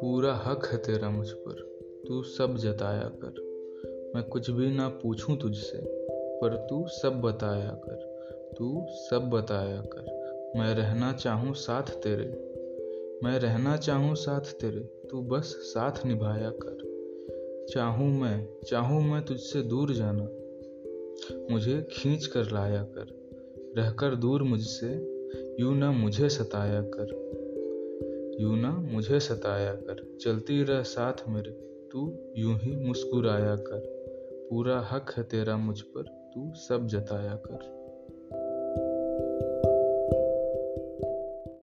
पूरा हक है तेरा मुझ पर। तू सब जताया कर। मैं कुछ भी ना पूछूँ तुझसे, पर तू सब बताया कर। तू सब बताया कर। मैं रहना चाहूँ साथ तेरे। मैं रहना चाहूँ साथ तेरे। तू बस साथ निभाया कर। चाहूँ मैं चाहूँ मैं तुझसे दूर जाना। मुझे खींच कर लाया कर। रहकर दूर मुझसे, यू ना मुझे सताया कर। यू ना मुझे सताया कर, चलती रह साथ मेरे। तू यूँ ही मुस्कुराया कर, पूरा हक है तेरा मुझ पर, तू सब जताया कर।